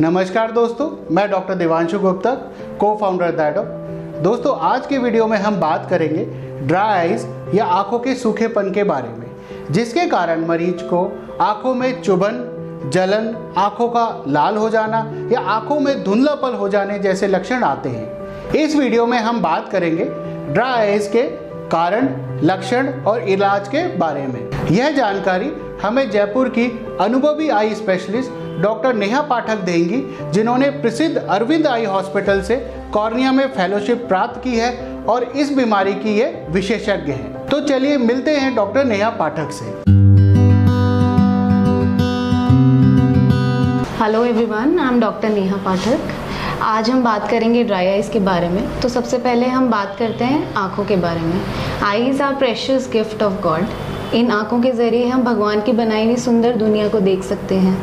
नमस्कार दोस्तों, मैं डॉक्टर देवांशु गुप्ता को फाउंडर दैडो दोस्तों, आज के वीडियो में हम बात करेंगे ड्राई आइज़ या आँखों के सूखेपन के बारे में, जिसके कारण मरीज़ को आँखों में चुभन, जलन, आँखों का लाल हो जाना या आँखों में धुंधलापन हो जाने जैसे लक्षण आते हैं। इस वीडियो में हम बात करेंगे ड्राई आइज़ के कारण, लक्षण और इलाज के बारे में। यह जानकारी हमें जयपुर की अनुभवी eye specialist doctor Neha Pathak देंगी, जिन्होंने प्रसिद्ध अरविंद आई हॉस्पिटल से कॉर्निया में फेलोशिप प्राप्त की है और इस बीमारी की ये विशेषज्ञ हैं। तो चलिए मिलते हैं डॉक्टर नेहा पाठक से। Hello everyone I am doctor Neha Pathak आज हम बात करेंगे ड्राई आइज़ के बारे में। तो सबसे पहले हम बात करते हैं आँखों के बारे में। Eyes are precious gift of God इन आँखों के ज़रिए हम भगवान की बनाई हुई सुंदर दुनिया को देख सकते हैं।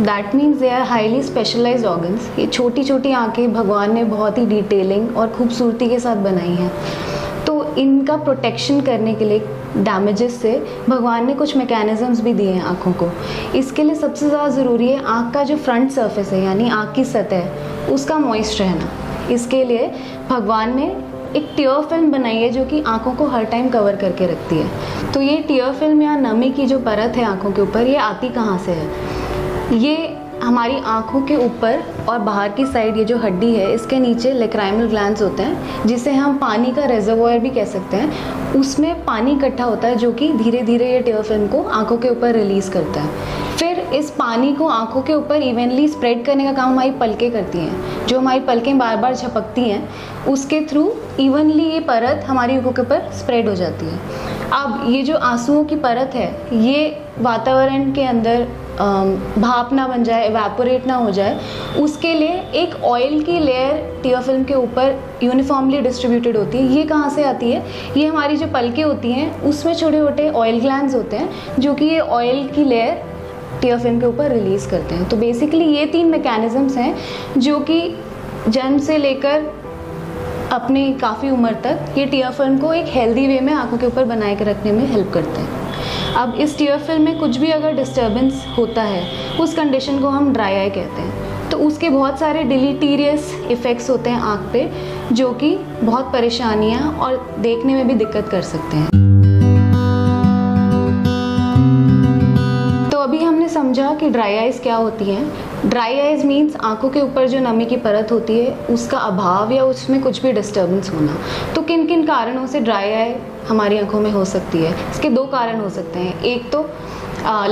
That means they are highly specialise organs ये छोटी छोटी आँखें भगवान ने बहुत ही डिटेलिंग और खूबसूरती के साथ बनाई हैं। तो इनका प्रोटेक्शन करने के लिए डैमेजेस से भगवान ने कुछ मैकेनिज़म्स भी दिए हैं आँखों को। इसके लिए सबसे ज़्यादा ज़रूरी है आँख का जो फ्रंट सरफेस है, यानी आँख की सतह, उसका मॉइस्ट रहना। इसके लिए भगवान ने एक टीयर फ़िल्म बनाई है जो कि आँखों को हर टाइम कवर करके रखती है। तो ये टीयर फ़िल्म या नमी की जो परत है आँखों के ऊपर, ये आती कहाँ से है? ये हमारी आँखों के ऊपर और बाहर की साइड ये जो हड्डी है, इसके नीचे लेक्राइमल ग्लैंड्स होते हैं, जिसे हम पानी का रेजर्वोयर भी कह सकते हैं। उसमें पानी इकट्ठा होता है जो कि धीरे धीरे ये टेयर फ़िल्म को आँखों के ऊपर रिलीज़ करता है। इस पानी को आँखों के ऊपर इवनली स्प्रेड करने का काम हमारी पलकें करती हैं। जो हमारी पलकें बार बार झपकती हैं, उसके थ्रू इवनली ये परत हमारी आँखों के ऊपर स्प्रेड हो जाती है। अब ये जो आंसुओं की परत है, ये वातावरण के अंदर भाप ना बन जाए एवेपोरेट ना हो जाए, उसके लिए एक ऑयल की लेयर टीयर फ़िल्म के ऊपर यूनिफॉर्मली डिस्ट्रीब्यूटेड होती है। ये कहाँ से आती है? ये हमारी जो पलकें होती हैं, उसमें छोटे छोटे ऑयल ग्लैंड होते हैं, जो कि ये ऑयल की लेयर टीयर फ़िल्म के ऊपर रिलीज़ करते हैं। तो बेसिकली ये तीन मैकेनिज़म्स हैं जो कि जन्म से लेकर अपनी काफ़ी उम्र तक ये टीयर फ़िल्म को एक हेल्दी वे में आँखों के ऊपर बनाए के रखने में हेल्प करते हैं। अब इस फ़िल्म में कुछ भी अगर डिस्टर्बेंस होता है, उस कंडीशन को हम ड्राई आई कहते हैं। तो उसके बहुत सारे डिलीटीरियस इफ़ेक्ट्स होते हैं आँख पे, जो कि बहुत परेशानियाँ और देखने में भी दिक्कत कर सकते हैं। समझा कि ड्राई आइज़ क्या होती हैं? ड्राई आइज़ मीन्स आँखों के ऊपर जो नमी की परत होती है, उसका अभाव या उसमें कुछ भी डिस्टर्बेंस होना। तो किन किन कारणों से ड्राई आई हमारी आँखों में हो सकती है? इसके दो कारण हो सकते हैं। एक तो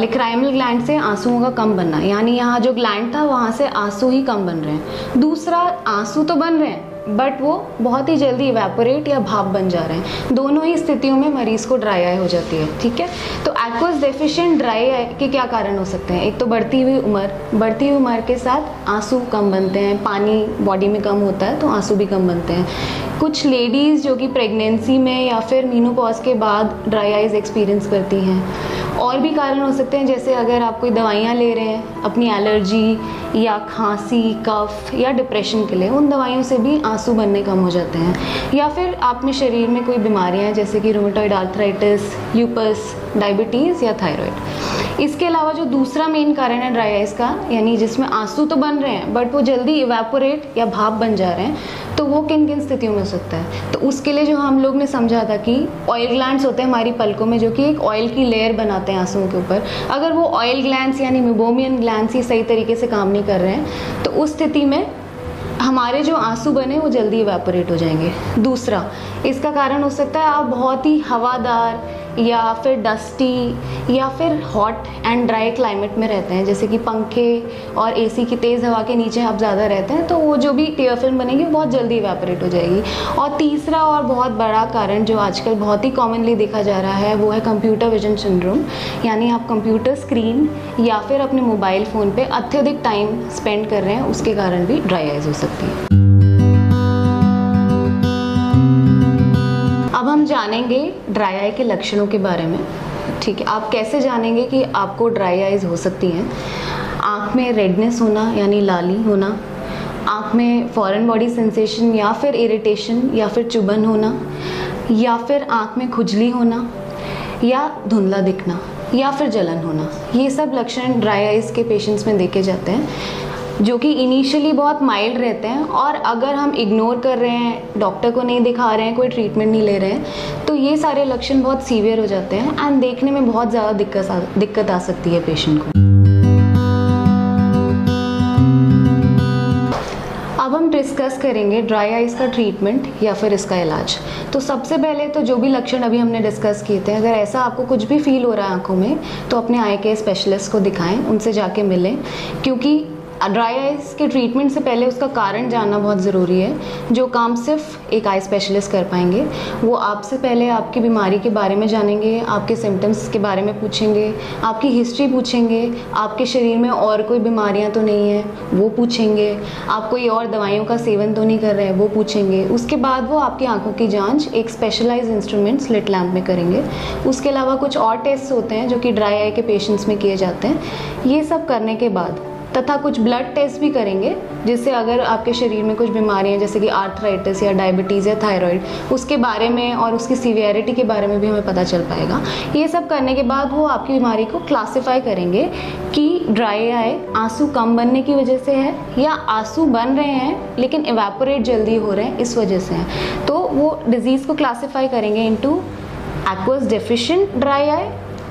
लिक्राइमल ग्लैंड से आंसुओं का कम बनना, यानी यहाँ जो ग्लैंड था, वहाँ से आँसू ही कम बन रहे हैं। दूसरा, आँसू तो बन रहे हैं बट वो बहुत ही जल्दी इवेपोरेट या भाप बन जा रहे हैं। दोनों ही स्थितियों में मरीज़ को ड्राई आई हो जाती है, ठीक है? तो एक्वस डेफिशिएंट ड्राई आई के क्या कारण हो सकते हैं? एक तो बढ़ती हुई उम्र, बढ़ती हुई उम्र के साथ आँसू कम बनते हैं, पानी बॉडी में कम होता है तो आँसू भी कम बनते हैं। कुछ लेडीज़ जो कि प्रेगनेंसी में या फिर मीनोपॉज के बाद ड्राई आइज़ एक्सपीरियंस करती हैं। और भी कारण हो सकते हैं, जैसे अगर आप कोई दवाइयाँ ले रहे हैं, अपनी एलर्जी या खांसी, कफ या डिप्रेशन के लिए, उन दवाइयों से भी आँसू बनने कम हो जाते हैं। या फिर आप में शरीर में कोई बीमारियाँ हैं, जैसे कि रोमेटॉइड आर्थराइटिस ल्यूपस डायबिटीज़ या थायराइड इसके अलावा जो दूसरा मेन कारण है ड्राई आइज़ का, यानी जिसमें आँसू तो बन रहे हैं बट वो जल्दी इवेपोरेट या भाप बन जा रहे हैं तो वो किन किन स्थितियों में हो सकता है? तो उसके लिए जो हम लोग ने समझा था कि ऑयल ग्लैंड्स होते हैं हमारी पलकों में, जो कि एक ऑयल की लेयर बनाते हैं आंसुओं के ऊपर। अगर वो ऑयल ग्लैंड्स यानी मिबोमियन ग्लैंड्स ही सही तरीके से काम नहीं कर रहे हैं तो उस स्थिति में हमारे जो आँसू बने वो जल्दी इवेपोरेट हो जाएँगे। दूसरा, इसका कारण हो सकता है आप बहुत ही हवादार या फिर डस्टी या फिर हॉट एंड ड्राई क्लाइमेट में रहते हैं। जैसे कि पंखे और एसी की तेज़ हवा के नीचे आप ज़्यादा रहते हैं तो वो जो भी टेयर फ़िल्म बनेगी, बहुत जल्दी इवेपोरेट हो जाएगी। और तीसरा और बहुत बड़ा कारण जो आजकल बहुत ही कॉमनली देखा जा रहा है, वो है कंप्यूटर विजन सिंड्रोम यानी आप कंप्यूटर स्क्रीन या फिर अपने मोबाइल फ़ोन पर अत्यधिक टाइम स्पेंड कर रहे हैं, उसके कारण भी ड्राई आइज़ हो सकती है। जानेंगे ड्राई आई के लक्षणों के बारे में। ठीक है, आप कैसे जानेंगे कि आपको ड्राई आइज़ हो सकती हैं? आँख में रेडनेस होना, यानी लाली होना। आँख में फॉरेन बॉडी सेंसेशन या फिर इरिटेशन या फिर चुभन होना। या फिर आँख में खुजली होना। या धुंधला दिखना, या फिर जलन होना। ये सब लक्षण ड्राई आइज़ के पेशेंट्स में देखे जाते हैं। जो कि इनिशियली बहुत माइल्ड रहते हैं और अगर हम इग्नोर कर रहे हैं डॉक्टर को नहीं दिखा रहे हैं, कोई ट्रीटमेंट नहीं ले रहे हैं तो ये सारे लक्षण बहुत सीवियर हो जाते हैं एंड देखने में बहुत ज़्यादा दिक्कत दिक्कत आ सकती है पेशेंट को। अब हम डिस्कस करेंगे ड्राई आइज़ का ट्रीटमेंट या फिर इसका इलाज। तो सबसे पहले तो जो भी लक्षण अभी हमने डिस्कस किए थे, अगर ऐसा आपको कुछ भी फील हो रहा है आँखों में तो अपने आई के स्पेशलिस्ट को दिखाएँ, उनसे जाके मिलें, क्योंकि ड्राई आइज़ के ट्रीटमेंट से पहले उसका कारण जानना बहुत ज़रूरी है। जो काम सिर्फ़ एक आई स्पेशलिस्ट कर पाएँगे, वो आपसे पहले आपकी बीमारी के बारे में जानेंगे, आपके सिम्टम्स के बारे में पूछेंगे, आपकी हिस्ट्री पूछेंगे, आपके शरीर में और कोई बीमारियाँ तो नहीं है, वो पूछेंगे। आप कोई और दवाइयों का सेवन तो नहीं कर रहे हैं, वो पूछेंगे। उसके बाद वो आपकी आँखों की जाँच एक स्पेशलाइज इंस्ट्रूमेंट स्लिट लैम्प में करेंगे। उसके अलावा कुछ और टेस्ट होते हैं जो कि ड्राई आई के पेशेंट्स में किए जाते हैं। ये सब करने के बाद तथा कुछ ब्लड टेस्ट भी करेंगे, जिससे अगर आपके शरीर में कुछ बीमारियाँ, जैसे कि आर्थराइटिस या डायबिटीज़ या थायराइड उसके बारे में और उसकी सीवियरिटी के बारे में भी हमें पता चल पाएगा। ये सब करने के बाद वो आपकी बीमारी को क्लासिफाई करेंगे कि ड्राई आई आँसू कम बनने की वजह से है या आँसू बन रहे हैं, लेकिन इवेपोरेट जल्दी हो रहे हैं, इस वजह से हैं। तो वो डिज़ीज़ को क्लासीफाई करेंगे into aqueous deficient dry eye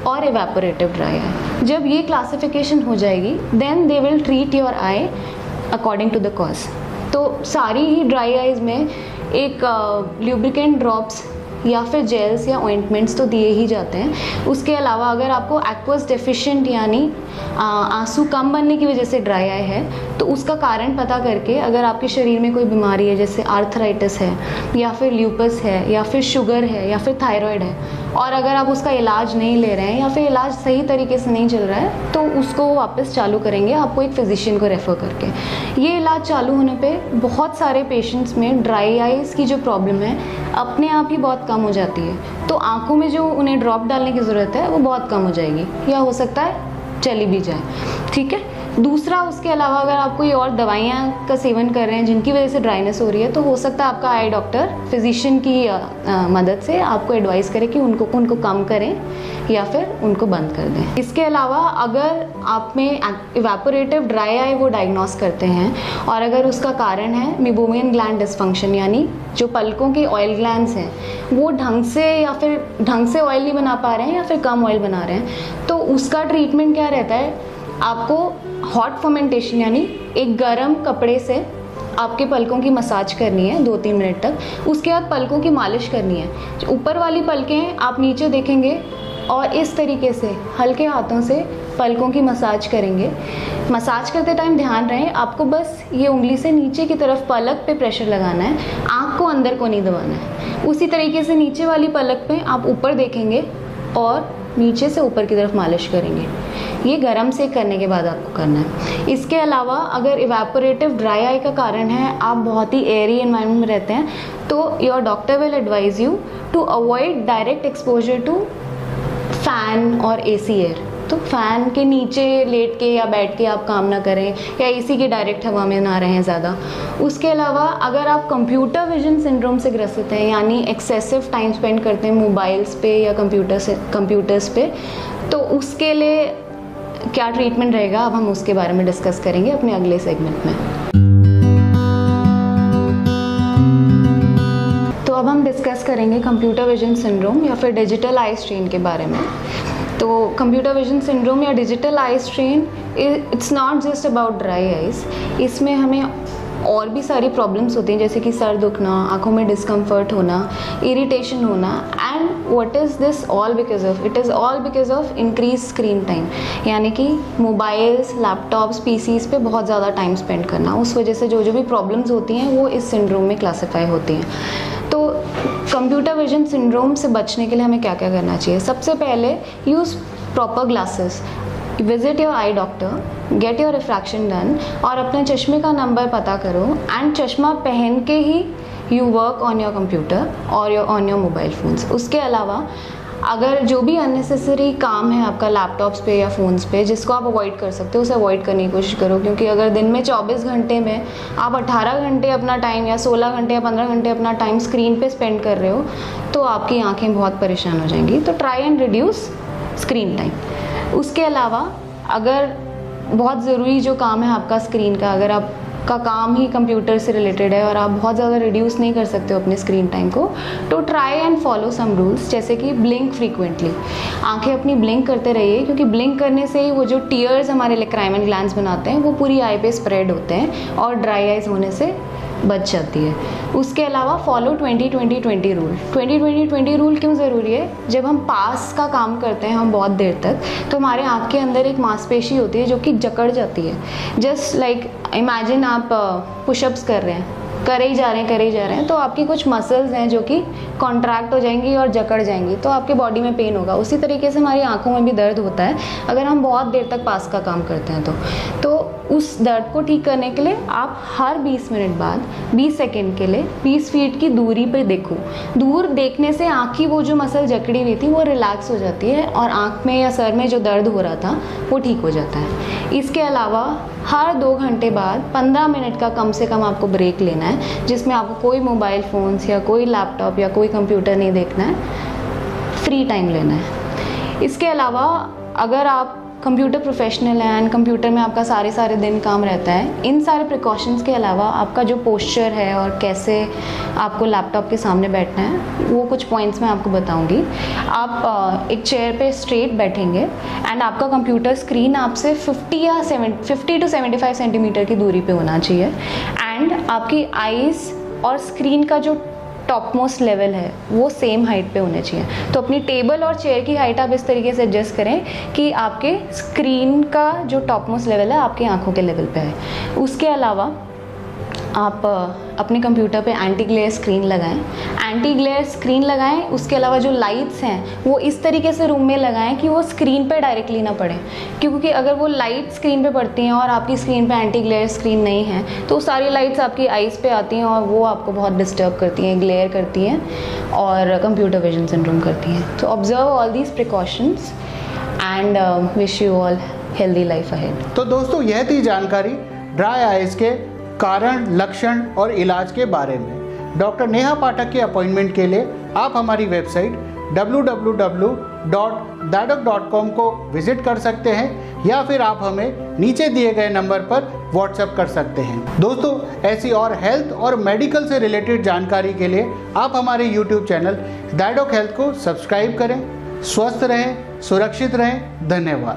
और इवेपोरेटिव ड्राई आई जब ये क्लासिफिकेशन हो जाएगी then they will treat your eye according to the cause तो सारी ही ड्राई आईज में एक ल्यूब्रिकेंट uh, ड्रॉप्स या फिर जेल्स या ऑइंटमेंट्स तो दिए ही जाते हैं। उसके अलावा अगर आपको एक्वस डेफिशिएंट यानी आँसू कम बनने की वजह से ड्राई आई है तो उसका कारण पता करके अगर आपके शरीर में कोई बीमारी है जैसे आर्थराइटिस है या फिर ल्यूपस है या फिर शुगर है या फिर थायराइड है और अगर आप उसका इलाज नहीं ले रहे हैं या फिर इलाज सही तरीके से नहीं चल रहा है तो उसको वापस चालू करेंगे, आपको एक फिजिशियन को रेफ़र करके। ये इलाज चालू होने पे बहुत सारे पेशेंट्स में ड्राई आइज़ की जो प्रॉब्लम है, अपने आप ही बहुत कम हो जाती है। तो आँखों में जो उन्हें ड्रॉप डालने की ज़रूरत है, वो बहुत कम हो जाएगी। या हो सकता है, चली भी जाए। ठीक है? दूसरा उसके अलावा अगर आप कोई और दवाइयाँ का सेवन कर रहे हैं जिनकी वजह से ड्राइनेस हो रही है तो हो सकता है आपका आई डॉक्टर फिजिशियन की आ, आ, मदद से आपको एडवाइस करे कि उनको उनको कम करें या फिर उनको बंद कर दें। इसके अलावा अगर आप में इवेपोरेटिव ड्राई आई वो डायग्नोस करते हैं और अगर उसका कारण है मिबोमियन ग्लैंड डिस्फंक्शन यानी जो पलकों के ऑयल ग्लैंड हैं वो ढंग से या फिर ढंग से ऑयल नहीं बना पा रहे हैं या फिर कम ऑयल बना रहे हैं तो उसका ट्रीटमेंट क्या रहता है? आपको हॉट फर्मेंटेशन यानी एक गर्म कपड़े से आपके पलकों की मसाज करनी है दो तीन मिनट तक। उसके बाद पलकों की मालिश करनी है। ऊपर वाली पलकें आप नीचे देखेंगे और इस तरीके से, हल्के हाथों से पलकों की मसाज करेंगे। मसाज करते टाइम ध्यान रहे, आपको बस ये उंगली से नीचे की तरफ़ पलक पे प्रेशर लगाना है। आँख को अंदर को नहीं दबाना है। उसी तरीके से नीचे वाली पलक पे आप ऊपर देखेंगे और नीचे से ऊपर की तरफ़ मालिश करेंगे। ये गर्म से करने के बाद आपको करना है। इसके अलावा अगर इवेपोरेटिव ड्राई आई का कारण है, आप बहुत ही एयरी इन्वायरमेंट में रहते हैं तो your doctor will advise you to avoid direct exposure to fan और एसी एयर तो फ़ैन के नीचे लेट के या बैठ के आप काम ना करें, या एसी की डायरेक्ट हवा में ना रहें ज़्यादा। उसके अलावा, अगर आप कंप्यूटर विजन सिंड्रोम से ग्रसित हैं, यानी एक्सेसिव टाइम स्पेंड करते हैं मोबाइल्स पे या कंप्यूटर से कंप्यूटर्स पे तो उसके लिए क्या ट्रीटमेंट रहेगा, अब हम उसके बारे में डिस्कस करेंगे अपने अगले सेगमेंट में। तो अब हम डिस्कस करेंगे कंप्यूटर विजन सिंड्रोम या फिर डिजिटल आई स्ट्रेन के बारे में। तो कंप्यूटर विजन सिंड्रोम या digital eye strain it's not just about dry eyes इसमें हमें और भी सारी प्रॉब्लम्स होती हैं, जैसे कि सर दुखना, आँखों में डिस्कम्फर्ट होना इरिटेशन होना and what is this all because of it is all because of increase screen time यानी कि मोबाइल्स लैपटॉप्स पीसीज पे बहुत ज़्यादा टाइम स्पेंड करना। उस वजह से जो जो भी प्रॉब्लम्स होती हैं, वो इस सिंड्रोम में क्लासीफाई होती हैं। कंप्यूटर विजन सिंड्रोम से बचने के लिए हमें क्या क्या करना चाहिए? सबसे पहले use proper glasses visit your eye doctor get your refraction done और अपने चश्मे का नंबर पता करो. एंड चश्मा पहन के ही you work on your computer और your on your mobile phones उसके अलावा अगर जो भी अननेसेसरी काम है आपका लैपटॉप्स पे या फ़ोन्स पे, जिसको आप अवॉइड कर सकते हो, उसे अवॉइड करने की कोशिश करो। क्योंकि अगर दिन में 24 घंटे में आप 18 घंटे अपना टाइम या 16 घंटे या 15 घंटे अपना टाइम स्क्रीन पे स्पेंड कर रहे हो तो आपकी आँखें बहुत परेशान हो जाएँगी। तो try and reduce screen time उसके अलावा अगर बहुत ज़रूरी जो काम है आपका स्क्रीन का, अगर आप का काम ही कंप्यूटर से रिलेटेड है और आप बहुत ज़्यादा रिड्यूस नहीं कर सकते हो अपने स्क्रीन टाइम को। तो try and follow some rules जैसे कि ब्लिंक फ्रीक्वेंटली आँखें अपनी ब्लिंक करते रहिए, क्योंकि ब्लिंक करने से ही वो जो टीयर्स हमारे लिए क्राइम एंड ग्लैंड बनाते हैं, वो पूरी आई पे स्प्रेड होते हैं और ड्राई आइज़ होने से बच जाती है। उसके अलावा फॉलो 20 20 20 रूल 20 20 20 रूल क्यों ज़रूरी है? जब हम पास का काम करते हैं, हम बहुत देर तक तो हमारे आँख के अंदर एक मांसपेशी होती है जो कि जकड़ जाती है। जस्ट लाइक इमेजिन आप पुशअप्स कर रहे हैं, करे ही जा रहे हैं, करे ही जा रहे हैं तो आपकी कुछ मसल्स हैं जो कि कॉन्ट्रैक्ट हो जाएँगी और जकड़ जाएँगी तो आपके बॉडी में पेन होगा। उसी तरीके से हमारी आँखों में भी दर्द होता है, अगर हम बहुत देर तक पास का काम करते हैं तो। तो उस दर्द को ठीक करने के लिए आप हर 20 मिनट बाद 20 सेकेंड के लिए 20 फीट की दूरी पर देखो। दूर देखने से आँख की वो जो मसल जकड़ी हुई थी, वो रिलैक्स हो जाती है और आँख में या सर में जो दर्द हो रहा था, वो ठीक हो जाता है। इसके अलावा हर दो घंटे बाद 15 मिनट का कम से कम आपको ब्रेक लेना है, जिसमें आपको कोई मोबाइल फ़ोन्स या कोई लैपटॉप या कोई कंप्यूटर नहीं देखना है। फ्री टाइम लेना है। इसके अलावा अगर आप कंप्यूटर प्रोफेशनल है एंड कंप्यूटर में आपका सारे सारे दिन काम रहता है। इन सारे प्रिकॉशंस के अलावा आपका जो पोस्चर है और कैसे आपको लैपटॉप के सामने बैठना है, वो कुछ पॉइंट्स मैं आपको बताऊँगी। आप एक चेयर पे स्ट्रेट बैठेंगे एंड आपका कंप्यूटर स्क्रीन आपसे 50 या 50 टू 75 सेंटीमीटर की दूरी पे होना चाहिए। एंड आपकी आईज़ और स्क्रीन का जो टॉप मोस्ट लेवल है, वो सेम हाइट पे होने चाहिए। तो अपनी टेबल और चेयर की हाइट आप इस तरीके से एडजस्ट करें कि आपके स्क्रीन का जो टॉप मोस्ट लेवल है, आपकी आँखों के लेवल पे है। उसके अलावा आप अपने कंप्यूटर पे एंटी ग्लेयर स्क्रीन लगाएँ। एंटी ग्लेयर स्क्रीन लगाएँ, उसके अलावा जो लाइट्स हैं, वो इस तरीके से रूम में लगाएँ कि वो स्क्रीन पे डायरेक्टली ना पड़े। क्योंकि अगर वो लाइट स्क्रीन पे पड़ती हैं और आपकी स्क्रीन पे एंटी ग्लेयर स्क्रीन नहीं है तो सारी लाइट्स आपकी आइज़ पे आती हैं और वो आपको बहुत डिस्टर्ब करती हैं ग्लेयर करती हैं और कंप्यूटर विजन सिंड्रोम करती हैं। तो observe all these precautions and wish you all healthy life ahead तो दोस्तों, यह थी जानकारी ड्राई आइज़ के कारण, लक्षण और इलाज के बारे में। डॉक्टर नेहा पाठक के अपॉइंटमेंट के लिए आप हमारी वेबसाइट www.dadok.com को विज़िट कर सकते हैं या फिर आप हमें नीचे दिए गए नंबर पर व्हाट्सएप कर सकते हैं। दोस्तों, ऐसी और हेल्थ और मेडिकल से रिलेटेड जानकारी के लिए आप हमारे YouTube channel the doc health को सब्सक्राइब करें। स्वस्थ रहें, सुरक्षित रहें। धन्यवाद।